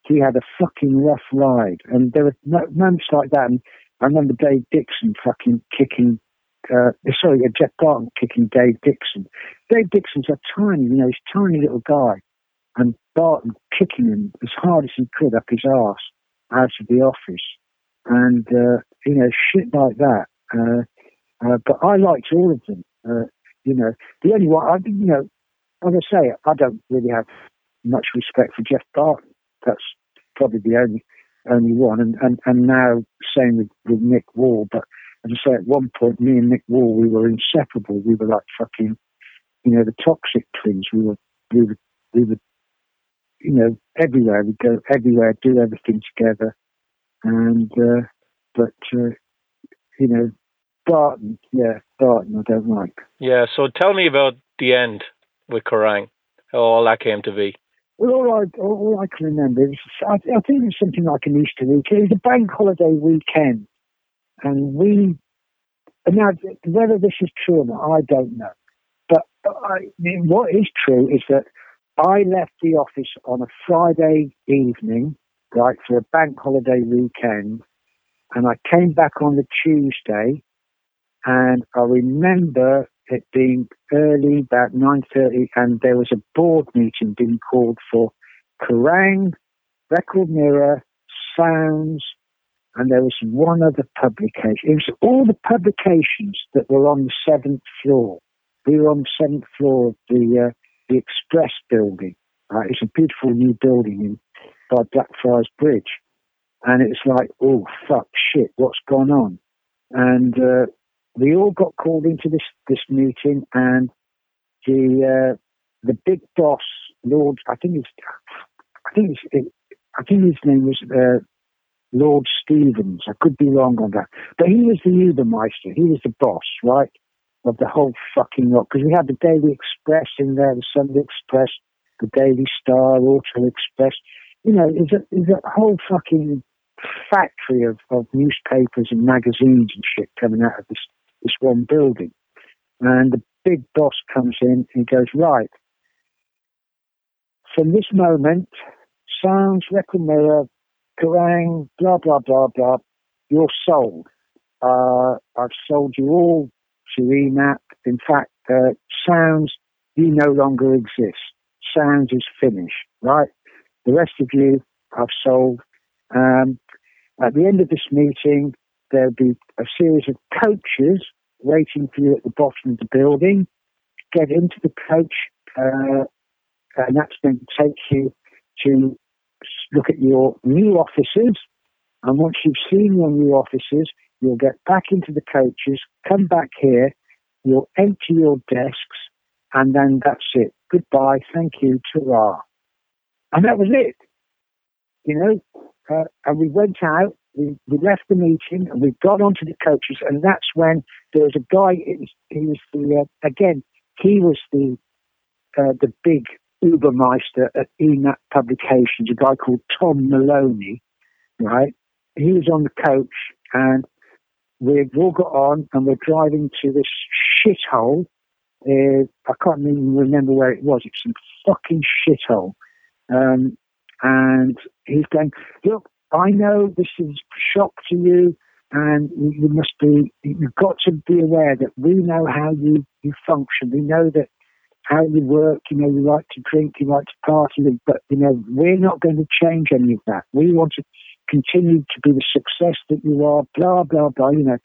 he had a fucking rough ride. And there were moments like that. And I remember Dave Dixon fucking kicking, uh, sorry, uh, Geoff Barton kicking Dave Dixon. Dave Dixon's a tiny, you know, he's a tiny little guy. And Barton kicking him as hard as he could up his arse out of the office. And, uh, you know, shit like that. Uh, uh, but I liked all of them. Uh, you know, the only one, I, you know, as I say, I don't really have much respect for Geoff Barton. That's probably the only only one. And and, and now same with, with Mick Wall. But as I say, at one point, me and Mick Wall, we were inseparable. We were like fucking, you know, the toxic twins. We were we were we were, you know, everywhere. We go everywhere, do everything together. And uh, but uh, you know, Barton, yeah, Barton, I don't like. Yeah. So tell me about the end with Kerrang, how all that came to be? Well, all I, all I can remember is, I, I think was something like an Easter weekend. It was a bank holiday weekend. And we, and now whether this is true or not, I don't know. But I, what is true is that I left the office on a Friday evening, right, for a bank holiday weekend. And I came back on the Tuesday. And I remember it being early, about 9.30, and there was a board meeting being called for Kerrang, Record Mirror, Sounds, and there was one other publication. It was all the publications that were on the seventh floor. We were on the seventh floor of the uh, the Express building. Uh, it's a beautiful new building in, by Blackfriars Bridge, and it's like, oh fuck, shit, what's gone on? And uh, we all got called into this this meeting, and the uh, the big boss, Lord, I think it's, I think it's, I think his name was uh, Lord Stevens. I could be wrong on that, but he was the Ubermeister. He was the boss, right, of the whole fucking lot. Because we had the Daily Express in there, the Sunday Express, the Daily Star, Auto Express. You know, it's a, it's a whole fucking factory of, of newspapers and magazines and shit coming out of this this one building. And the big boss comes in and goes, right, from this moment, Sounds, Record Mirror, Kerrang, blah, blah, blah, blah, you're sold. Uh, I've sold you all to EMAP. In fact, uh, Sounds, you no longer exist. Sounds is finished, right? The rest of you, I've sold. Um, at the end of this meeting, there'll be a series of coaches waiting for you at the bottom of the building. Get into the coach, uh, and that's going to take you to look at your new offices. And once you've seen your new offices, you'll get back into the coaches, come back here, you'll empty your desks, and then that's it. Goodbye, thank you, ta And that was it. You know, uh, and we went out, we, we left the meeting, and we got onto the coaches, and that's when there was a guy, was, he was the, uh, again, he was the, uh, the big Ubermeister at EMAP Publications, a guy called Tom Moloney, right? He was on the coach, and we've all got on, and we're driving to this shithole. Uh, I can't even remember where it was. It's some fucking shithole. Um, and he's going, look, I know this is shock to you, and you must be, you've got to be aware that we know how you, you function. We know that how you work, you know, you like to drink, you like to party, but, you know, we're not going to change any of that. We want to continue to be the success that you are, blah, blah, blah, you know,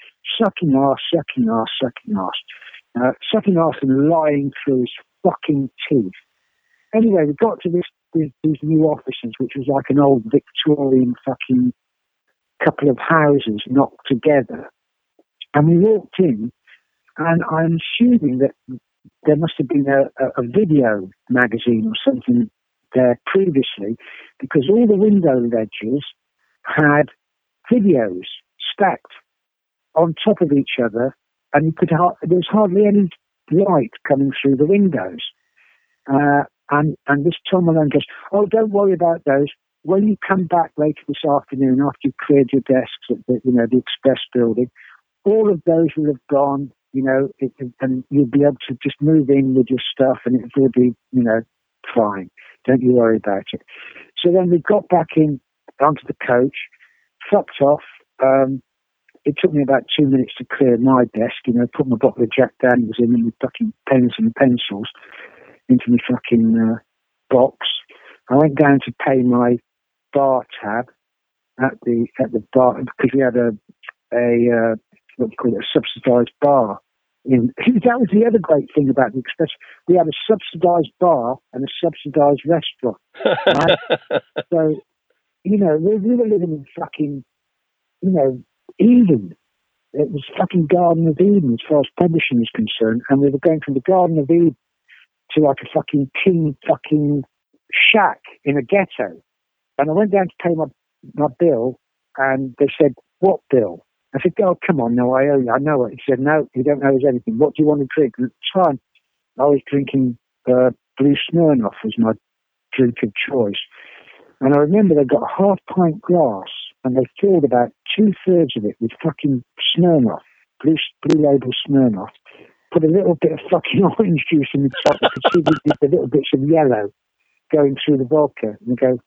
sucking ass, sucking ass, sucking ass, uh, sucking ass and lying through his fucking teeth. Anyway, we got to this, these, these new offices, which was like an old Victorian fucking couple of houses knocked together. And we walked in, and I'm assuming that there must have been a, a, a video magazine or something there previously, because all the window ledges had videos stacked on top of each other, and you could ha- there was hardly any light coming through the windows. Uh, and and this Tom Malone goes, "Oh, don't worry about those. When you come back later this afternoon, after you've cleared your desks at the you know the Express building, all of those will have gone. You know, it, and you'll be able to just move in with your stuff, and it will be you know fine. Don't you worry about it." So then we got back in onto the coach, fucked off. Um, it took me about two minutes to clear my desk, you know, put my bottle of Jack Daniels in and fucking pens and pencils into my fucking uh, box. I went down to pay my bar tab at the at the bar because we had a a uh, what do you call it a subsidised bar. In (laughs) that was the other great thing about the Express. We had a subsidised bar and a subsidised restaurant. Right? (laughs) so you know, we, we were living in fucking, you know, Eden. It was fucking Garden of Eden as far as publishing is concerned, and we were going from the Garden of Eden to like a fucking king fucking shack in a ghetto. And I went down to pay my my bill, and they said, "What bill?" I said, "Oh, come on, no, I owe you. I know it." He said, "No, you don't owe us anything. What do you want to drink?" And at the time, I was drinking uh, Blue Smirnoff was my drink of choice. And I remember they got a half pint glass and they filled about two thirds of it with fucking Smirnoff, blue, blue label Smirnoff. Put a little bit of fucking (laughs) orange juice in the top. Could see the little bits of yellow going through the vodka. And go,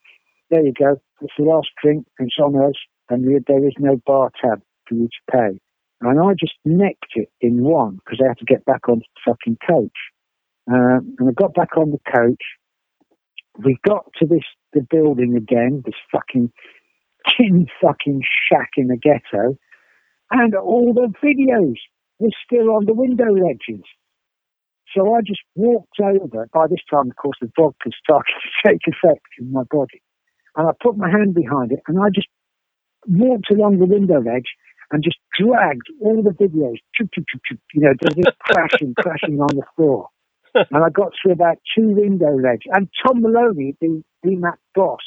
there you go. It's the last drink. And it's on us. And there is no bar tab for you to pay. And I just necked it in one because I had to get back on the fucking coach. Um, and I got back on the coach. We got to this the building again, this fucking tin fucking shack in the ghetto, and all the videos were still on the window ledges. So I just walked over. By this time, of course, the vodka started to take effect in my body. And I put my hand behind it and I just walked along the window ledge and just dragged all the videos, you know, just (laughs) crashing, crashing on the floor. and I got through about two window ledges. And Tom Moloney, the EMAP boss,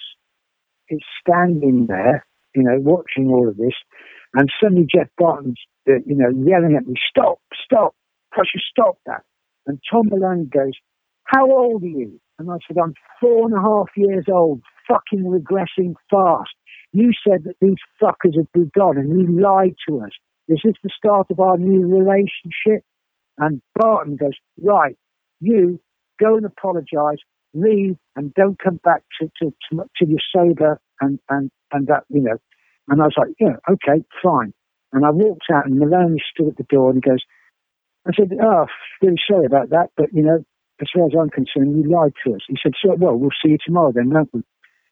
is standing there, you know, watching all of this. And suddenly Geoff Barton's, uh, you know, yelling at me, stop, stop, should stop that. And Tom Moloney goes, how old are you? And I said, I'm four and a half years old, fucking regressing fast. You said that these fuckers had begun and you lied to us. Is this the start of our new relationship? And Barton goes, right, you go and apologise, leave, and don't come back to, to, to, to your sober and, and, and that, you know. And I was like, yeah, okay, fine. And I walked out and Moloney stood at the door and he goes, I said, oh, really sorry about that, but, you know, as far as I'm concerned, you lied to us. He said, so, well, we'll see you tomorrow then, won't we?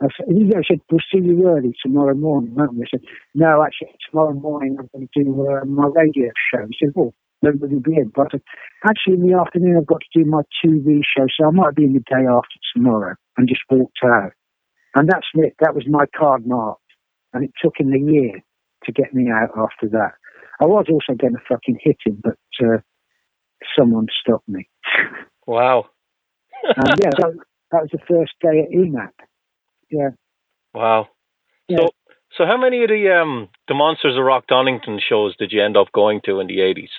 I said, he said, we'll see you early tomorrow morning, won't we? I said, no, actually, tomorrow morning I'm going to do uh, my radio show. He said, well, nobody will be in. But actually, in the afternoon, I've got to do my TV show, so I might be in the day after tomorrow. And just walked out, and that's it. That was my card marked. and it took him a year to get me out after that. I was also going to fucking hit him, but uh, someone stopped me. Wow. (laughs) Um, yeah, so that was the first day at EMAP. Yeah. Wow. Yeah. So, so how many of the um the Monsters of Rock Donington shows did you end up going to in the eighties?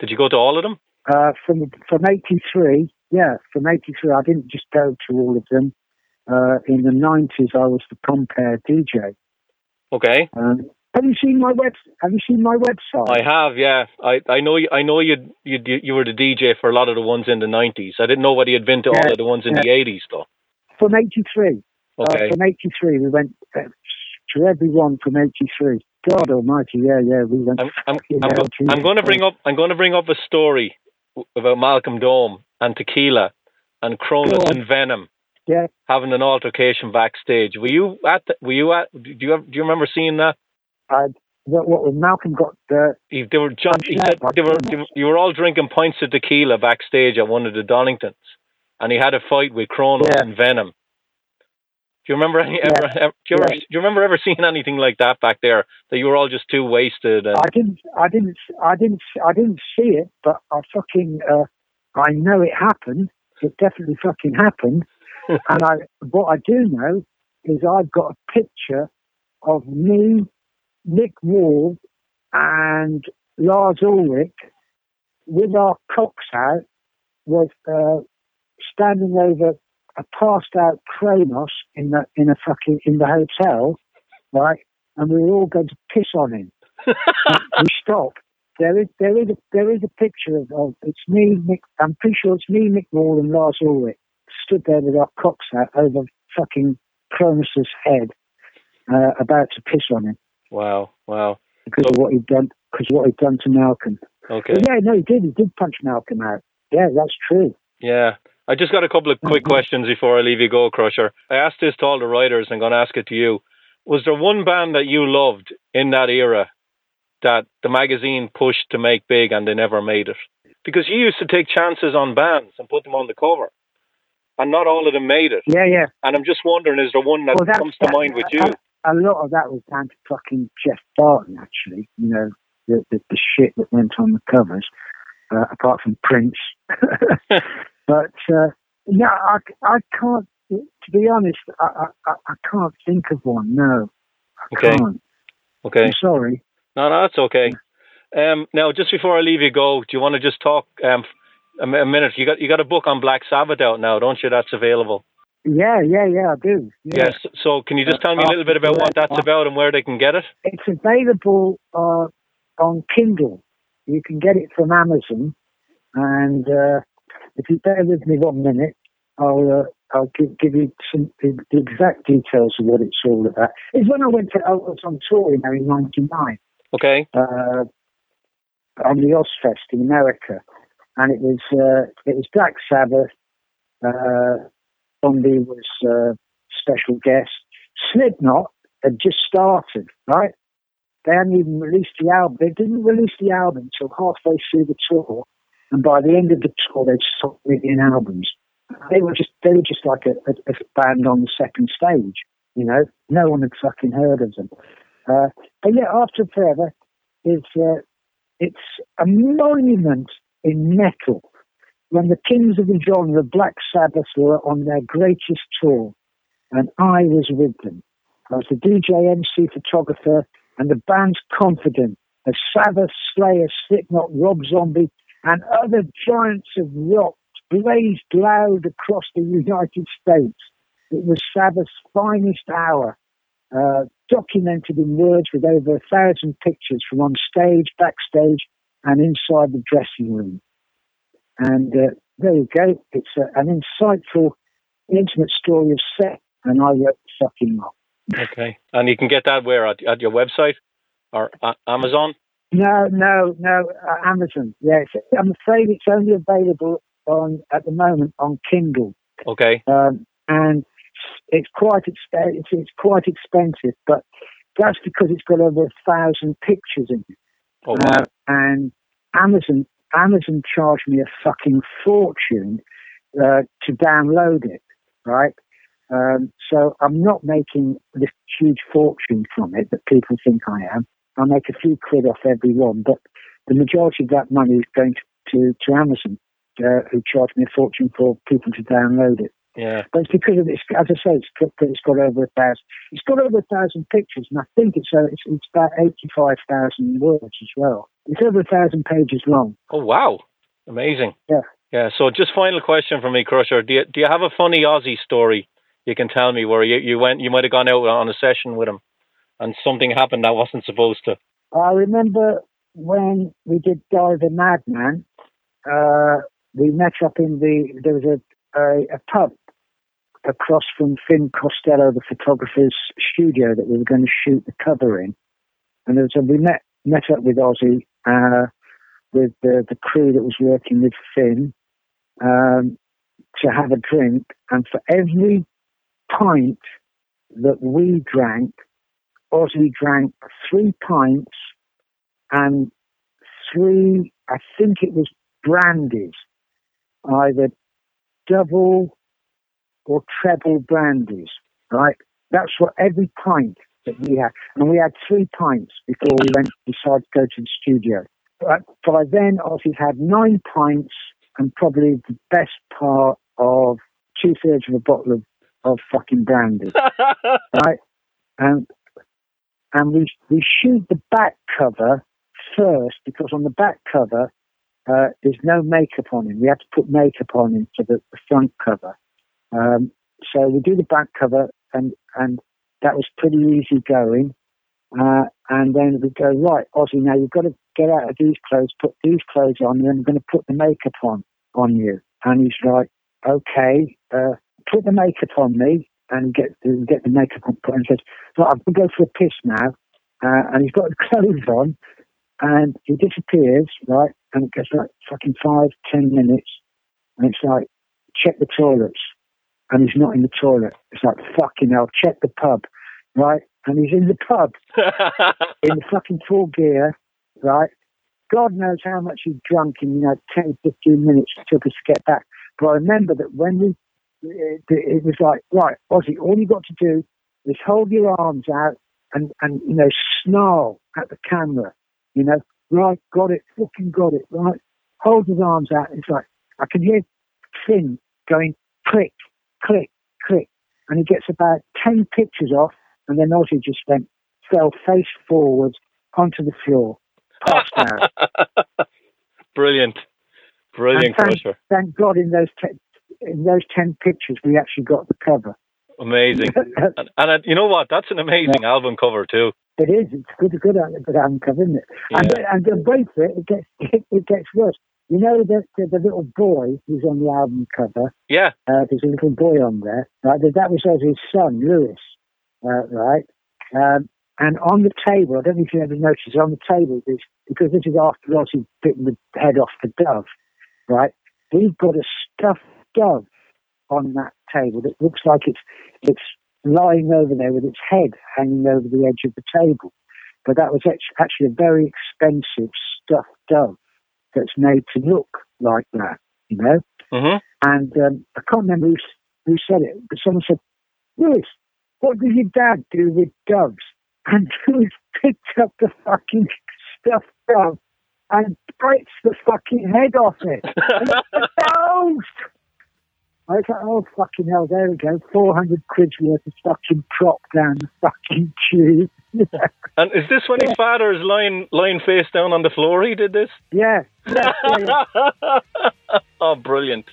Did you go to all of them? Uh, from from '83, yeah, from '83, I didn't just go to all of them. Uh, in the '90s, I was the compare DJ. Okay. Um, have you seen my web? Have you seen my website? I have, yeah. I, I know you. I know you. You you were the DJ for a lot of the ones in the nineties. I didn't know whether you'd been to all of the ones in yeah. the eighties, though. From '83. Okay. Uh, from '83, we went uh, to everyone from '83. God Almighty, yeah, yeah, we went. I'm I'm I'm, go, I'm going to bring up I'm going to bring up a story about Malcolm Dome and Tequila and Cronos and Venom Yeah, having an altercation backstage. Were you at? The, were you at? Do you have, do you remember seeing that? I. What, what when Malcolm got the He, they were John, they were, they were you were all drinking pints of tequila backstage at one of the Doningtons, and he had a fight with Cronos Yeah. and Venom. Do you remember any? Yeah. Ever, ever, do, you ever, do you remember ever seeing anything like that back there? That you were all just too wasted and I didn't, I didn't, I didn't, I didn't see it, but I fucking, uh, I know it happened. It definitely fucking happened. (laughs) and I, what I do know is I've got a picture of me, Mick Wall, and Lars Ulrich with our cocks out, was uh, standing over a passed out Cronos in the in a fucking in the hotel, right? And we were all going to piss on him (laughs) we stop. There is there is a, there is a picture of, of it's me, Mick. I'm pretty sure it's me, Mick Wall, and Lars Ulrich stood there with our cocks out over fucking Cronos's head, uh, about to piss on him wow, wow. because of what he'd done because what he'd done to Malcolm. Okay. But yeah, no, he did. He did punch Malcolm out. Yeah, that's true. Yeah. I just got a couple of quick questions before I leave you go, Krusher. I asked this to all the writers and I'm going to ask it to you. Was there one band that you loved in that era that the magazine pushed to make big and they never made it? Because you used to take chances on bands and put them on the cover. And not all of them made it. Yeah, yeah. And I'm just wondering, is there one that Well, comes to mind with you? A, a lot of that was down to fucking Geoff Barton, actually. You know, the the, the shit that went on the covers, uh, apart from Prince. (laughs) but uh, no, I, I can't. To be honest, I, I I can't think of one. No, I Okay. can't. Okay. I'm sorry. No, no, that's okay. Um, now, just before I leave you go, do you want to just talk um, a, a minute? You got you got a book on Black Sabbath out now, don't you? That's available. Yeah, yeah, yeah. I do. Yeah. Yes. So, can you just tell me a little bit about what that's about and where they can get it? It's available uh, on Kindle. You can get it from Amazon, and uh, if you bear with me one minute, I'll uh, I'll give, give you some the, the exact details of what it's all about. It's when I went to I was on tour, you know, in '99 Okay. uh, on the Ozzfest in America, and it was uh, it was Black Sabbath. Zombie was uh, special guest. Slipknot had just started, right? They hadn't even released the album. They didn't release the album until halfway through the tour, and by the end of the tour, they'd stopped making albums. They were just they were just like a, a, a band on the second stage, you know. No one had fucking heard of them. Uh, but yeah, After Forever is uh, it's a monument in metal. When the kings of the genre, Black Sabbath, were on their greatest tour, and I was with them. I was the DJ, MC, photographer, and the band's confidant as Sabbath, Slayer, Slipknot, Rob Zombie, and other giants of rock blazed loud across the United States. It was Sabbath's finest hour, uh, documented in words with over a thousand pictures from on stage, backstage, and inside the dressing room. And uh, there you go. It's uh, an insightful, intimate story of Seth, and I wrote the fucking lot. Okay. And you can get that where at, at your website or uh, Amazon. No, no, no. Uh, Amazon. Yes, I'm afraid it's only available on at the moment on Kindle, Okay. um, and it's quite exp- it's, it's quite expensive. But that's because it's got over a thousand pictures in it. Oh wow. Uh, and Amazon Amazon charged me a fucking fortune uh, to download it, right? Um, so I'm not making this huge fortune from it that people think I am. I make a few quid off every one, but the majority of that money is going to, to, to Amazon, uh, who charge me a fortune for people to download it. Yeah. But it's because of this, as I say, it's got, it's got over a thousand. It's got over a thousand pictures, and I think it's uh, it's, it's about eighty-five thousand words as well. It's over a thousand pages long. Oh wow, amazing. Yeah. Yeah. So just final question for me, Krusher. Do you do you have a funny Aussie story you can tell me where you, you went you might have gone out on a session with him and something happened that wasn't supposed to? I remember when we did Guy the Madman. Uh, we met up in the there was a a, a pub across from Fin Costello, the photographer's studio that we were going to shoot the cover in. And was we met met up with Ozzy, uh, with the, the crew that was working with Fin, um, to have a drink. And for every pint that we drank, Ozzy drank three pints and three, I think it was brandies, either double or treble brandies, right? That's what every pint that we had. And we had three pints before we went decided to go to the studio. But by then, Ozzy had nine pints and probably the best part of two thirds of a bottle of, of fucking brandy, (laughs) right? And and we we shoot the back cover first because on the back cover uh, there's no makeup on him. We had to put makeup on him for the, the front cover. Um, so we do the back cover, and and that was pretty easy going. Uh, and then we go right, Ozzy. Now you've got to get out of these clothes, put these clothes on, and we're going to put the makeup on on you. And he's like, okay, uh, put the makeup on me, and get the, get the makeup on. And says, right, I'm going to go for a piss now. Uh, and he's got the (laughs) clothes on, and he disappears, right? And it goes like fucking five, ten minutes, and it's like, check the toilets and he's not in the toilet. It's like, fucking hell, check the pub, right? And he's in the pub (laughs) in the fucking full gear, right? God knows how much he'd drunk in, you know, 10, 15 minutes it took us to get back. But I remember that when we, it, it was like, right, Ozzy, all you got to do is hold your arms out and, and, you know, snarl at the camera, you know, right, got it, fucking got it, right? Hold his arms out. It's like, I can hear Fin going click, click, click. And he gets about 10 pictures off, and then Ozzy just went, fell face forward onto the floor, passed out. (laughs) Brilliant. Brilliant, and thank, Krusher. thank God in those, te- in those 10 pictures, we actually got the cover. Amazing. (laughs) and, and you know what? That's an amazing album cover, too. It is. It's good, good, good album cover, isn't it? And, Yeah. and the wait for it, it gets, it, (laughs) it gets worse. You know the, the, the little boy who's on the album cover? Yeah. Uh, there's a little boy on there. Right? That- was his son, Louis. Uh, right? Um, and on the table, I don't know if you ever noticed, on the table, is, because this is after Ozzy bitten the head off the dove, right? We've got a stuffed dove on that table that looks like it's it's lying over there with its head hanging over the edge of the table. But that was actually a very expensive stuffed dove that's made to look like that, you know? hmm And um, I can't remember who, who said it, but someone said, Louis, what did your dad do with doves? (laughs) And Louis picked up the fucking stuffed dove and breaks the fucking head off it. (laughs) And it's! I was like, oh, fucking hell, there we go. 400 quid's worth of fucking prop down the fucking tube. (laughs) And is this when his father is lying lying face down on the floor? He did this. yeah. yeah, yeah, yeah. oh, brilliant,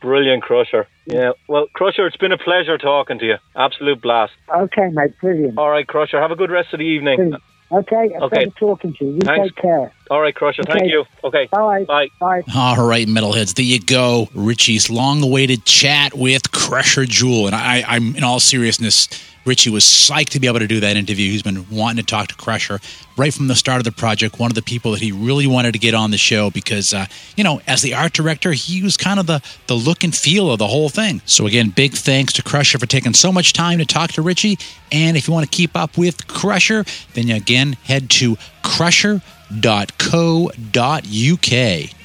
brilliant, Krusher. Yeah. Well, Krusher, it's been a pleasure talking to you. Absolute blast. Okay, mate, brilliant. All right, Krusher. Have a good rest of the evening. Brilliant. Okay, a Okay. talking to you. You Thanks. take care. All right, Krusher. Thank you. Okay. Bye. Bye. Bye. All right, metalheads, there you go. Richie's long-awaited chat with Krusher Joule, and I, I'm in all seriousness. Richie was psyched to be able to do that interview. He's been wanting to talk to Krusher right from the start of the project. One of the people that he really wanted to get on the show because, uh, you know, as the art director, he was kind of the the look and feel of the whole thing. So again, big thanks to Krusher for taking so much time to talk to Richie. And if you want to keep up with Krusher, then you again head to Krusher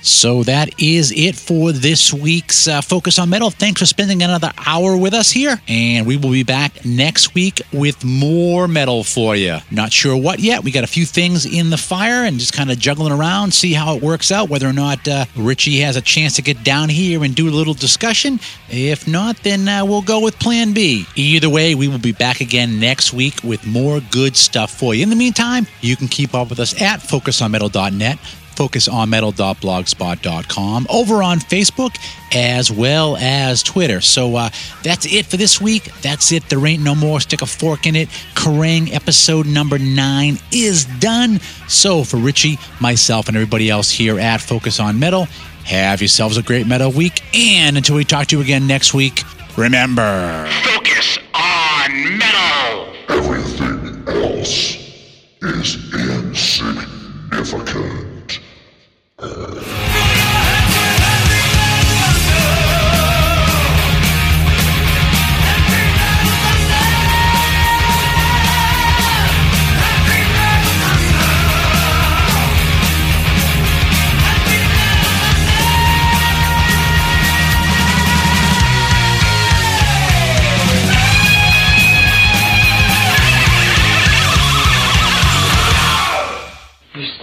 So that is it for this week's uh, Focus on Metal. Thanks for spending another hour with us here, and we will be back next week with more metal for you. Not sure what yet. We got a few things in the fire and just kind of juggling around, see how it works out, whether or not uh, Richie has a chance to get down here and do a little discussion. If not, then uh, we'll go with Plan B. Either way, we will be back again next week with more good stuff for you. In the meantime, you can keep up with us at focusonmetal.net focusonmetal.blogspot.com, over on Facebook, as well as Twitter. So uh, that's it for this week. That's it. There ain't no more. Stick a fork in it. Kerrang episode number nine is done. So for Richie, myself, and everybody else here at Focus on Metal, have yourselves a great metal week. And until we talk to you again next week, remember Focus on metal. Everything else is insignificant. You're